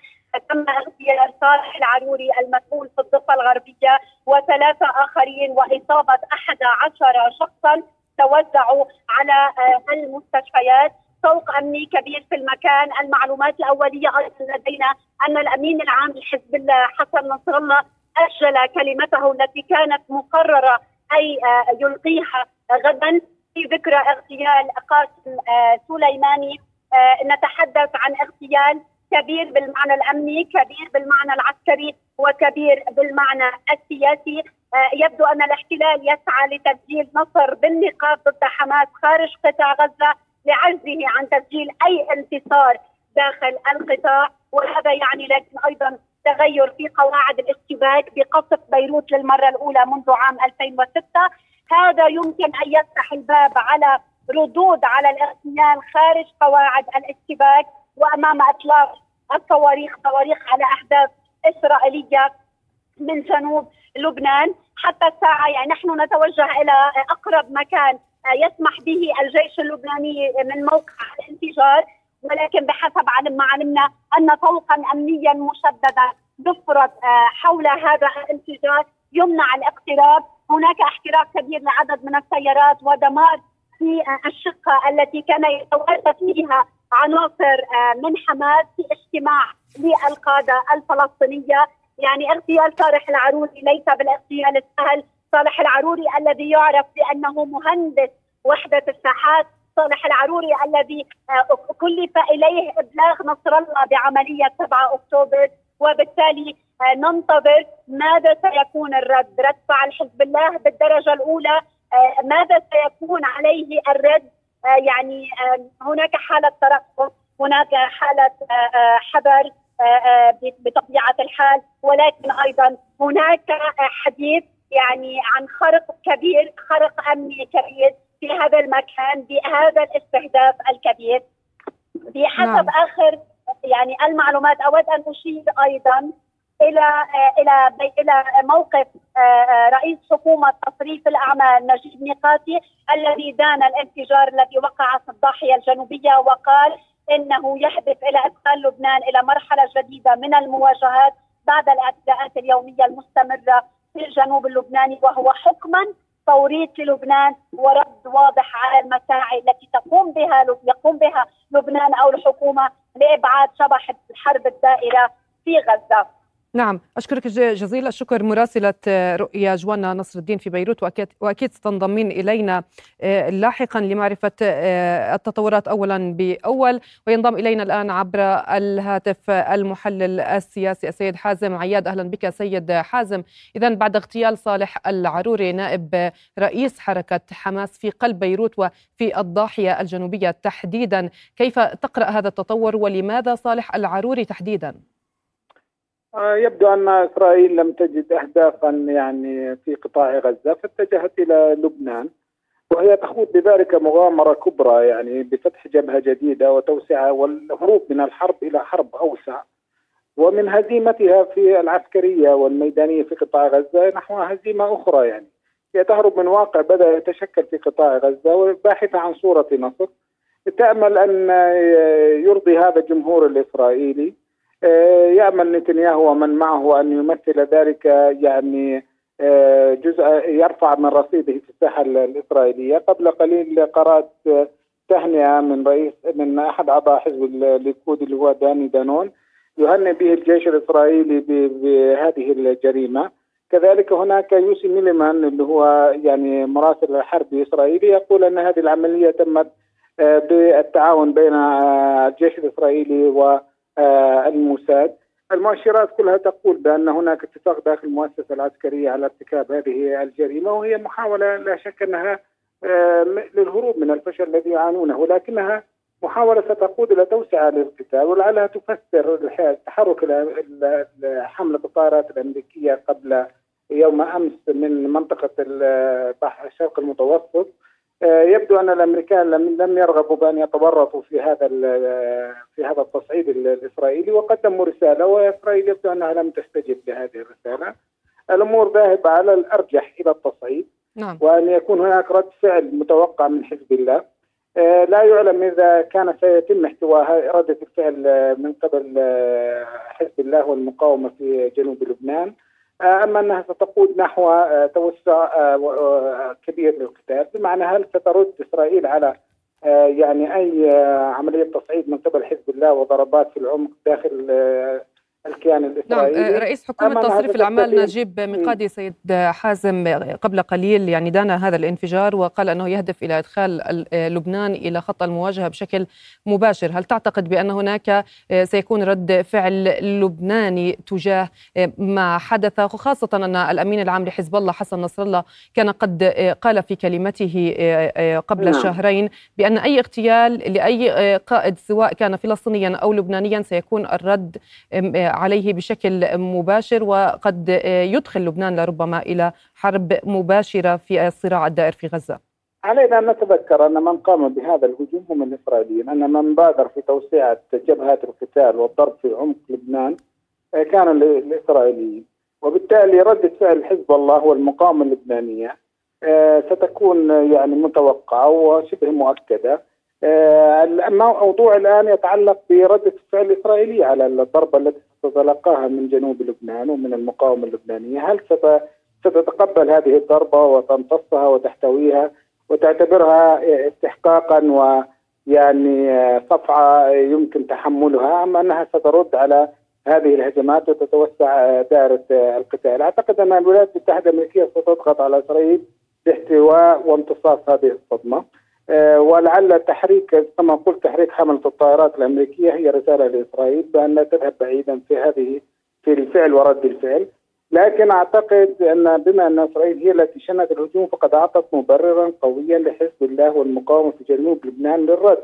تم اغتيال صالح العروري المسؤول في الضفة الغربية وثلاثه آخرين وإصابة 11 شخصا توزعوا على المستشفيات. سوق أمني كبير في المكان، المعلومات الأولية أيضا لدينا أن الأمين العام لحزب الله حسن نصر الله أجل كلمته التي كانت مقررة أي آه، يلقيها غدا. في ذكرى اغتيال قاسم آه، سليماني. آه، نتحدث عن اغتيال كبير بالمعنى الأمني، كبير بالمعنى العسكري وكبير بالمعنى السياسي، يبدو أن الاحتلال يسعى لتسجيل نصر بالنقاط ضد حماس خارج قطاع غزة لعجزه عن تسجيل أي انتصار داخل القطاع. وهذا يعني لكن أيضا تغير في قواعد الاشتباك بقصف بيروت للمرة الأولى منذ عام 2006 هذا يمكن أن يفتح الباب على ردود على الاغتيال خارج قواعد الاشتباك وأمام أطلاق الصواريخ صواريخ على اهداف إسرائيلية من جنوب لبنان. حتى الساعة يعني نحن نتوجه إلى أقرب مكان يسمح به الجيش اللبناني من موقع الانفجار. ولكن بحسب علم ما علمنا أن طوقا امنيا مشددا يفرض آه، حول هذا الانفجار يمنع الاقتراب. هناك احتراق كبير لعدد من السيارات ودمار في آه، الشقة التي كان يتواجد فيها عناصر آه، من حماس في اجتماع للقادة الفلسطينية. يعني اغتيال صالح العروري ليس بالاغتيال السهل. صالح العروري الذي يعرف بأنه مهندس وحدة الساحات صالح العروري الذي آه، كلف إليه إبلاغ نصر الله بعملية 7 أكتوبر وبالتالي آه، ننتظر ماذا سيكون الرد. رد فعل حزب الله بالدرجة الأولى آه، ماذا سيكون عليه الرد؟ يعني هناك حالة ترقب هناك حالة حذر بطبيعة الحال. ولكن أيضا هناك حديث يعني عن خرق كبير خرق أمني كبير. في هذا المكان بهذا الاستهداف الكبير بحسب نعم. آخر يعني المعلومات أود أن أشير أيضا إلى إلى إلى موقف آه، آه، رئيس حكومة تصريف الأعمال نجيب ميقاتي الذي دان الانفجار الذي وقع في الضاحية الجنوبية وقال إنه يهدف إلى إدخال لبنان إلى مرحلة جديدة من المواجهات بعد الاعتداءات اليومية المستمرة في الجنوب اللبناني وهو حكما توريط للبنان ورد واضح على المساعي التي تقوم بها يقوم بها لبنان أو الحكومة لإبعاد شبح الحرب الدائرة في غزة. نعم أشكرك جزيل الشكر مراسلة رؤيا جوانا نصر الدين في بيروت وأكيد, وأكيد ستنضمين إلينا آه، لاحقا لمعرفة آه، التطورات أولا بأول. وينضم إلينا الآن عبر الهاتف المحلل السياسي السيد حازم عياد. أهلا بك سيد حازم. إذا بعد اغتيال صالح العروري نائب رئيس حركة حماس في قلب بيروت وفي الضاحية الجنوبية تحديدا. كيف تقرأ هذا التطور ولماذا صالح العروري تحديدا؟ آه، يبدو أن إسرائيل لم تجد اهدافا يعني في قطاع غزة فاتجهت إلى لبنان وهي تخوض بذلك مغامرة كبرى يعني بفتح جبهة جديدة وتوسعة والهروب من الحرب إلى حرب أوسع. ومن هزيمتها في العسكرية والميدانية في قطاع غزة نحو هزيمة أخرى يعني. هي تهرب من واقع بدأ يتشكل في قطاع غزة وباحثة عن صورة نصر. تأمل أن يرضي هذا الجمهور الإسرائيلي. آه، يأمل نتنياهو ومن معه أن يمثل ذلك يعني آه، جزء يرفع من رصيده في الساحة الإسرائيلية. قبل قليل قرأت تهنئة من رئيس من أحد أعضاء حزب الليكود اللي هو داني دانون يهنئ به الجيش الإسرائيلي بهذه الجريمة. كذلك هناك يوسي ميليمان اللي هو يعني مراسل حربي إسرائيلي يقول أن هذه العملية تمت آه، بالتعاون بين الجيش الإسرائيلي و آه، الموساد. المؤشرات كلها تقول بأن هناك اتفاق داخل المؤسسة العسكرية على ارتكاب هذه الجريمة وهي محاولة لا شك أنها آه، للهروب من الفشل الذي يعانونه ولكنها محاولة ستقود إلى توسعة للقتال ولعلها تفسر تحرك حملة الطائرات الأمريكية قبل يوم أمس من منطقة الشرق المتوسط. آه، يبدو أن الأمريكان لم لم يرغبوا بأن يتورطوا في هذا في هذا التصعيد الإسرائيلي وقدموا رسالة وإسرائيل يبدو أنها لم تستجب لهذه الرسالة. الأمور ذاهبة على الأرجح إلى التصعيد. نعم. وأن يكون هناك رد فعل متوقع من حزب الله آه، لا يعلم إذا كان سيتم احتواء ردة الفعل آه، من قبل آه، حزب الله والمقاومة في جنوب لبنان أما أنها ستقود نحو توسع كبير للقتال. بمعنى هل سترد إسرائيل على يعني أي عملية تصعيد من قبل حزب الله وضربات في العمق داخل الكيان الإسرائيلي. نعم رئيس حكومة تصريف الأعمال نجيب مقادي سيد حازم قبل قليل يعني دان هذا الانفجار وقال أنه يهدف إلى إدخال لبنان إلى خط المواجهة بشكل مباشر، هل تعتقد بأن هناك سيكون رد فعل لبناني تجاه ما حدث وخاصه أن الأمين العام لحزب الله حسن نصر الله كان قد قال في كلمته قبل نعم. شهرين بأن أي اغتيال لأي قائد سواء كان فلسطينيا أو لبنانيا سيكون الرد عليه بشكل مباشر وقد يدخل لبنان لربما إلى حرب مباشرة في الصراع الدائر في غزة. علينا أن نتذكر أن من قام بهذا الهجوم هم الإسرائيليين، أن من بادر في توسعه جبهات القتال والضرب في عمق لبنان كان الاسرائيليين، وبالتالي رده فعل حزب الله والمقاومة اللبنانية ستكون يعني متوقعة وشبه مؤكدة الموضوع الآن يتعلق برده الفعل الاسرائيليه على الضربه التي ستتلقاها من جنوب لبنان ومن المقاومة اللبنانية، هل ستتقبل هذه الضربة وتمتصها وتحتويها وتعتبرها استحقاقا ويعني صفعة يمكن تحملها أم أنها سترد على هذه الهجمات وتتوسع دائرة القتال، أعتقد أن الولايات المتحدة الأمريكية ستضغط على إسرائيل باحتواء وامتصاص هذه الصدمة. آه، ولعل تحريك كما قلت تحريك حملة الطائرات الأمريكية هي رسالة لإسرائيل بأن تذهب بعيدا في هذه في الفعل ورد الفعل. لكن أعتقد أن بما أن إسرائيل هي التي شنت الهجوم فقد أعطت مبررا قويا لحزب الله والمقاومة في جنوب لبنان للرد.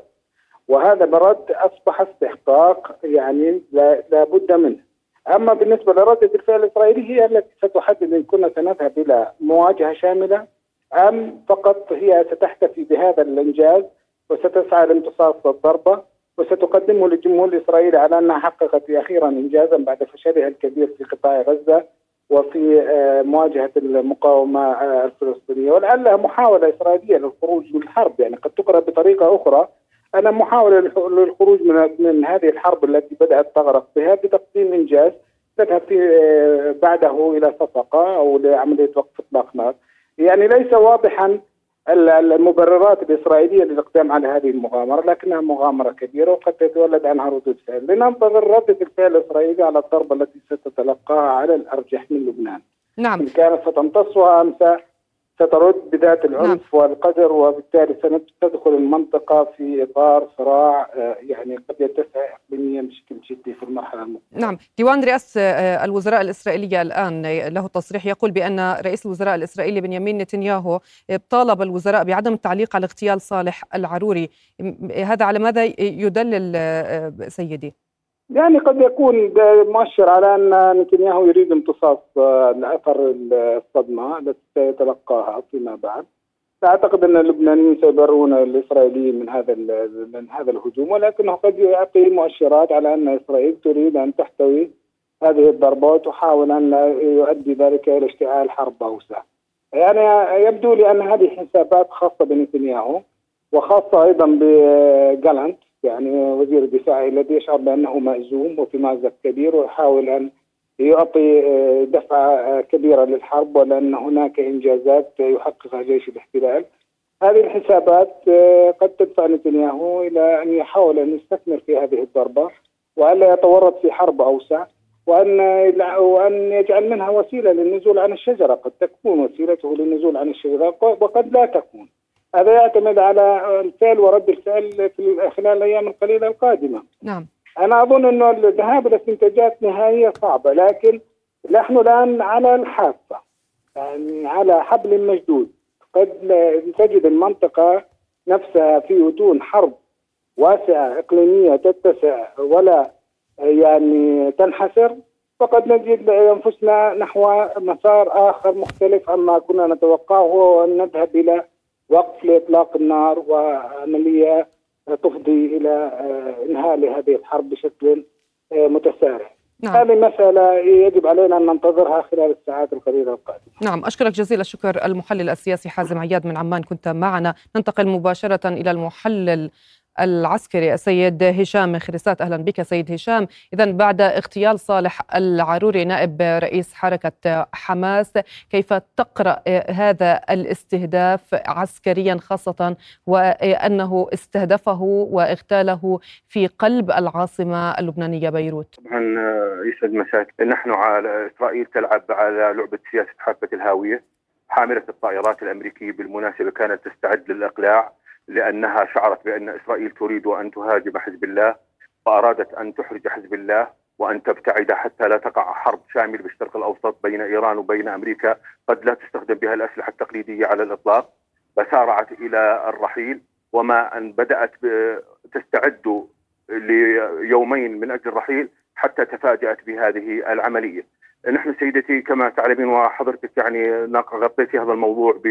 وهذا الرد أصبح استحقاق يعني لا بد منه. أما بالنسبة لردة الفعل الإسرائيلي هي التي ستحدد إن كنا سنذهب إلى مواجهة شاملة أم فقط هي ستحتفي بهذا الإنجاز وستسعى لامتصاص الضربة وستقدمه للجمهور الإسرائيلي على أنها حققت أخيرا إنجازا بعد فشلها الكبير في قطاع غزة وفي آه، مواجهة المقاومة آه، الفلسطينية. ولعلها محاولة إسرائيلية للخروج من الحرب يعني قد تقرأ بطريقة أخرى أنا محاولة للخروج من من هذه الحرب التي بدأت تغرق بها بتقديم إنجاز تذهب آه، بعده إلى صفقة أو لعملية وقف إطلاق نار. يعني ليس واضحا المبررات الإسرائيلية للإقدام على هذه المغامرة لكنها مغامرة كبيرة وقد تتولد عنها ردود فعل. لننتظر ردة الفعل الإسرائيلية على الضربة التي ستتلقاها على الأرجح من لبنان. نعم. إن كانت ستمتصها أم سترد بذات العنف نعم. والقدر وبالتالي ستدخل المنطقة في إطار صراع آه، يعني قد يتسع إقليميا بشكل جدي في المرحلة المقبلة نعم ديوان رئاسة آه، الوزراء الإسرائيلية الآن له تصريح يقول بأن رئيس الوزراء الإسرائيلي بنيامين نتنياهو طالب الوزراء بعدم التعليق على اغتيال صالح العروري هذا على ماذا يدلل آه، سيدي؟ يعني قد يكون مؤشر على أن نتنياهو يريد امتصاص اثر الصدمة التي سيتلقاها فيما بعد. أعتقد أن اللبنانيين سيبرون الإسرائيليين من هذا من هذا الهجوم ولكنه قد يعطي مؤشرات على أن إسرائيل تريد أن تحتوي هذه الضربه وتحاول أن يؤدي ذلك إلى اشتعال حرب اوسع. يعني يبدو لي أن هذه حسابات خاصة بنتنياهو وخاصة أيضا بجالانت يعني وزير الدفاع الذي يشعر بأنه مهزوم وفي مأزق كبير ويحاول أن يعطي آه، دفعه آه، كبيرة للحرب ولأن هناك إنجازات يحققها جيش الاحتلال. هذه الحسابات آه، قد تدفع نتنياهو إلى أن يحاول أن يستثمر في هذه الضربة وألا يتورط في حرب أوسع وأن وأن يجعل منها وسيلة للنزول عن الشجرة، قد تكون وسيلته للنزول عن الشجرة وقد لا تكون. هذا يعتمد على الفعل ورد الفعل في خلال الأيام القليلة القادمة. نعم. أنا أظن انه الذهاب إلى استنتاجات نهائية صعبة لكن نحن الآن على الحافة يعني على حبل مشدود قد تجد المنطقة نفسها في أتون حرب واسعة إقليمية تتسع ولا يعني تنحسر فقد نجد انفسنا نحو مسار آخر مختلف عما كنا نتوقعه ان نذهب إلى وقف لإطلاق النار وعملية تفضي إلى آه، انهاء لهذه الحرب بشكل آه، متسارع. نعم. هذه مسألة يجب علينا أن ننتظرها خلال الساعات القليلة القادمة نعم أشكرك جزيل الشكر المحلل السياسي حازم عياد من عمان كنت معنا ننتقل مباشرة إلى المحلل العسكري السيد هشام. خريسات أهلا بك سيد هشام. اذا بعد اغتيال صالح العروري نائب رئيس حركة حماس كيف تقرأ هذا الاستهداف عسكريا خاصة وأنه استهدفه واغتاله في قلب العاصمة اللبنانية بيروت؟ طبعا يسعد مساك نحن على إسرائيل تلعب على لعبة سياسة حافه الهاوية. حاملة الطائرات الأمريكية بالمناسبة كانت تستعد للإقلاع. لأنها شعرت بأن إسرائيل تريد أن تهاجم حزب الله وارادت أن تحرج حزب الله وأن تبتعد حتى لا تقع حرب شامل بالشرق الأوسط بين إيران وبين أمريكا. قد لا تستخدم بها الأسلحة التقليدية على الإطلاق. فسارعت إلى الرحيل. وما أن بدأت تستعد ليومين من أجل الرحيل حتى تفاجأت بهذه العملية. نحن سيدتي كما تعلمين وحضرتك يعني غطيتي هذا الموضوع ب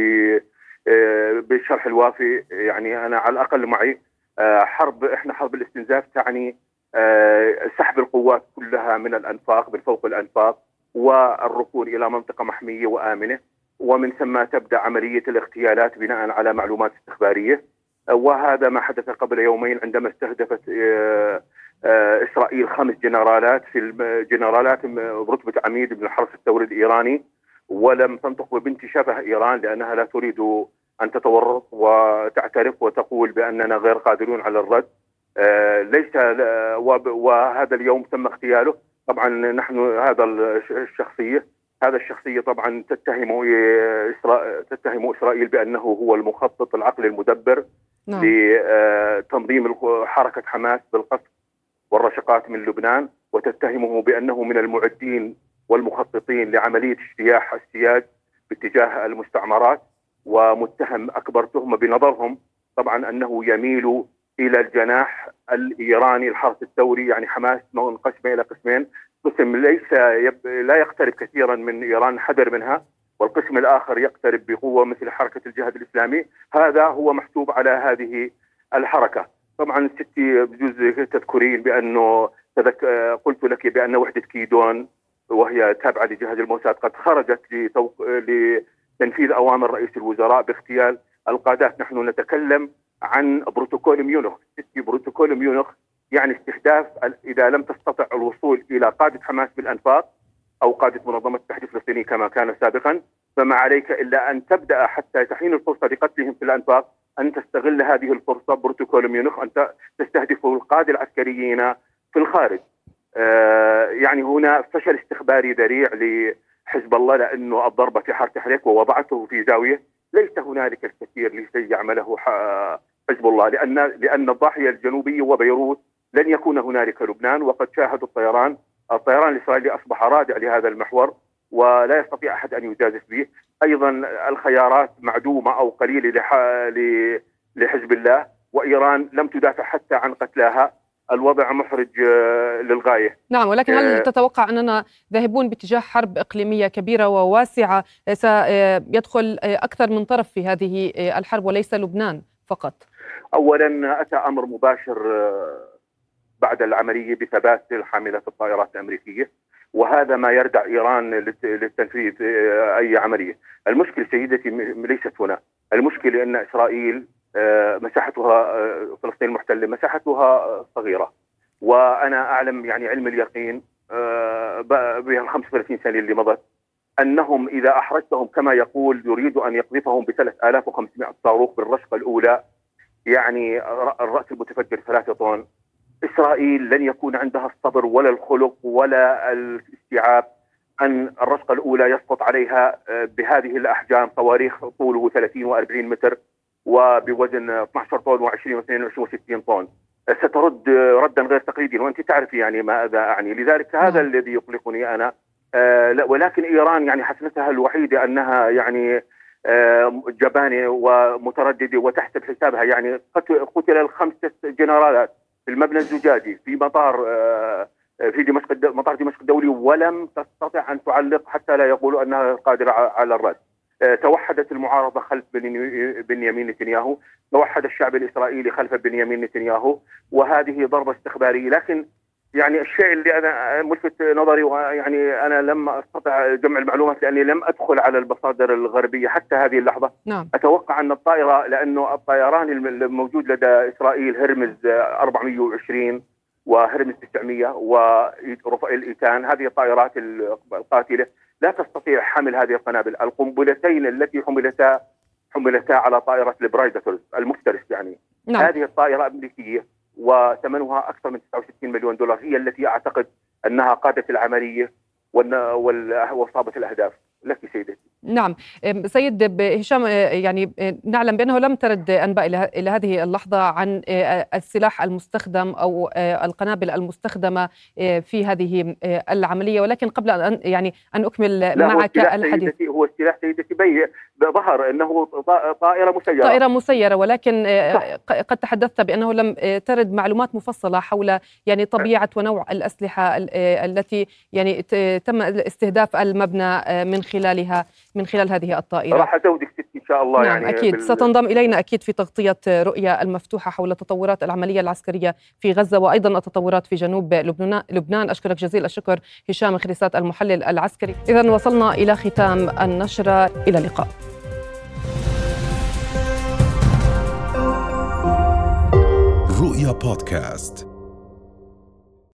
بالشرح الوافي. يعني أنا على الأقل معي آه، حرب إحنا حرب الاستنزاف تعني آه، سحب القوات كلها من الأنفاق من فوق الأنفاق والركون إلى منطقة محمية وآمنة. ومن ثم تبدأ عملية الاغتيالات بناء على معلومات استخبارية. وهذا ما حدث قبل يومين عندما استهدفت إسرائيل خمس جنرالات في جنرالات برتبه عميد من الحرس الثوري الإيراني. ولم تنطق ببنت شبه إيران لأنها لا تريد أن تتورط وتعترف وتقول بأننا غير قادرون على الرد آه ليس وهذا اليوم تم اغتياله طبعا نحن هذا الشخصية هذا الشخصية طبعا تتهم تتهم إسرائيل بأنه هو المخطط العقلي المدبر نعم. لتنظيم حركة حماس بالقصف والرشقات من لبنان وتتهمه بأنه من المعدين والمخططين لعملية اجتياح السياج باتجاه المستعمرات ومتهم أكبر تهمة بنظرهم طبعا أنه يميل إلى الجناح الإيراني الحرس الثوري يعني حماس منقسمه إلى قسمين. قسم ليس يب... لا يقترب كثيرا من إيران حذر منها والقسم الآخر يقترب بقوة مثل حركة الجهاد الإسلامي. هذا هو محسوب على هذه الحركة. طبعا ستي بجوز تذكرين بأنه تذك... قلت لك بأن وحدة كيدون وهي تابعة لجهاز الموساد قد خرجت لتوق... لتنفيذ أوامر رئيس الوزراء باغتيال القادات، نحن نتكلم عن بروتوكول ميونخ، بروتوكول ميونخ يعني استهداف إذا لم تستطع الوصول إلى قادة حماس بالأنفاق أو قادة منظمة التحرير الفلسطيني كما كان سابقا، فما عليك إلا أن تبدأ حتى تحين الفرصة لقتلهم في الأنفاق أن تستغل هذه الفرصة بروتوكول ميونخ أن تستهدف القادة العسكريين في الخارج. آه، يعني هنا فشل استخباري ذريع لحزب الله لأنه الضربه في حارة حريق ووضعته في زاوية ليس هنالك الكثير لكي يعمله حزب الله لأن لأن الضاحية الجنوبية وبيروت لن يكون هنالك لبنان وقد شاهدوا الطيران. الطيران الاسرائيلي أصبح رادع لهذا المحور ولا يستطيع أحد أن يجازف به. أيضا الخيارات معدومة أو قليلة لحزب الله وإيران لم تدافع حتى عن قتلاها. الوضع محرج آه، للغاية. نعم ولكن هل آه، تتوقع أننا ذاهبون باتجاه حرب إقليمية كبيرة وواسعة سيدخل أكثر من طرف في هذه الحرب وليس لبنان فقط؟ اولا أتى أمر مباشر آه، بعد العملية بثبات حاملات الطائرات الأمريكية وهذا ما يردع إيران للتنفيذ أي عملية. المشكلة سيدتي ليست هنا، المشكلة أن إسرائيل آه، مساحتها آه، فلسطين المحتله مساحتها صغيرة. وأنا أعلم يعني علم اليقين آه، بال 35 سنة اللي مضت أنهم إذا أحرجتهم كما يقول يريد أن يقذفهم ب 3500 صاروخ بالرشقة الأولى. يعني الرأس المتفجر ثلاثة طن. إسرائيل لن يكون عندها الصبر ولا الخلق ولا الاستيعاب أن الرشقة الأولى يسقط عليها بهذه الأحجام صواريخ طوله 30 و40 متر. وبوزن 12 طن و20 و22 و60 طن. سترد ردا غير تقليدي. وأنت تعرف يعني ماذا أعني. لذلك هذا نعم. الذي يقلقني أنا. آه ولكن إيران يعني حسنتها الوحيدة أنها يعني آه جبانة ومترددة وتحسب حسابها. يعني قتل الخمسة جنرالات في المبنى الزجاجي في مطار آه في دمشق مطار دمشق الدولي ولم تستطع أن تعلق حتى لا يقولوا أنها قادرة على الرد. توحدت المعارضة خلف بنيامين نتنياهو، توحد الشعب الإسرائيلي خلف بنيامين نتنياهو، وهذه ضربة استخبارية، لكن يعني الشيء اللي أنا ملفت نظري ويعني أنا لم أستطع جمع المعلومات لأني لم أدخل على المصادر الغربية حتى هذه اللحظة. نعم. أتوقع أن الطائرة لأنه الطيران الموجود لدى إسرائيل هرمز 420 وهرمز 900 ورفائيل ايتان هذه الطائرات القاتلة. لا تستطيع حمل هذه القنابل القنبلتين التي حملتا حملتا على طائرة البرايداتورز المفترس يعني. نعم. هذه الطائرة أمريكية وثمنها أكثر من 69 مليون دولار هي التي أعتقد أنها قادت العملية واصابت الأهداف. لك سيدتي. نعم. سيد هشام يعني نعلم بأنه لم ترد أنباء إلى هذه اللحظة عن السلاح المستخدم أو القنابل المستخدمة في هذه العملية. ولكن قبل أن يعني أن أكمل معك الحديث. سيدتي هو السلاح سيدتي بي ظهر أنه طائرة مسيرة. طائرة مسيرة ولكن صح. قد تحدثت بأنه لم ترد معلومات مفصلة حول يعني طبيعة ونوع الأسلحة التي يعني تم استهداف المبنى من خلالها. من خلال هذه الطائرة. راح أزودك ست إن شاء الله نعم يعني أكيد. بال... ستنضم إلينا أكيد في تغطية رؤية المفتوحة حول تطورات العملية العسكرية في غزة وأيضا التطورات في جنوب لبنان, لبنان. أشكرك جزيل الشكر هشام خريسات المحلل العسكري. إذا وصلنا إلى ختام النشرة. إلى اللقاء. رؤيا بودكاست.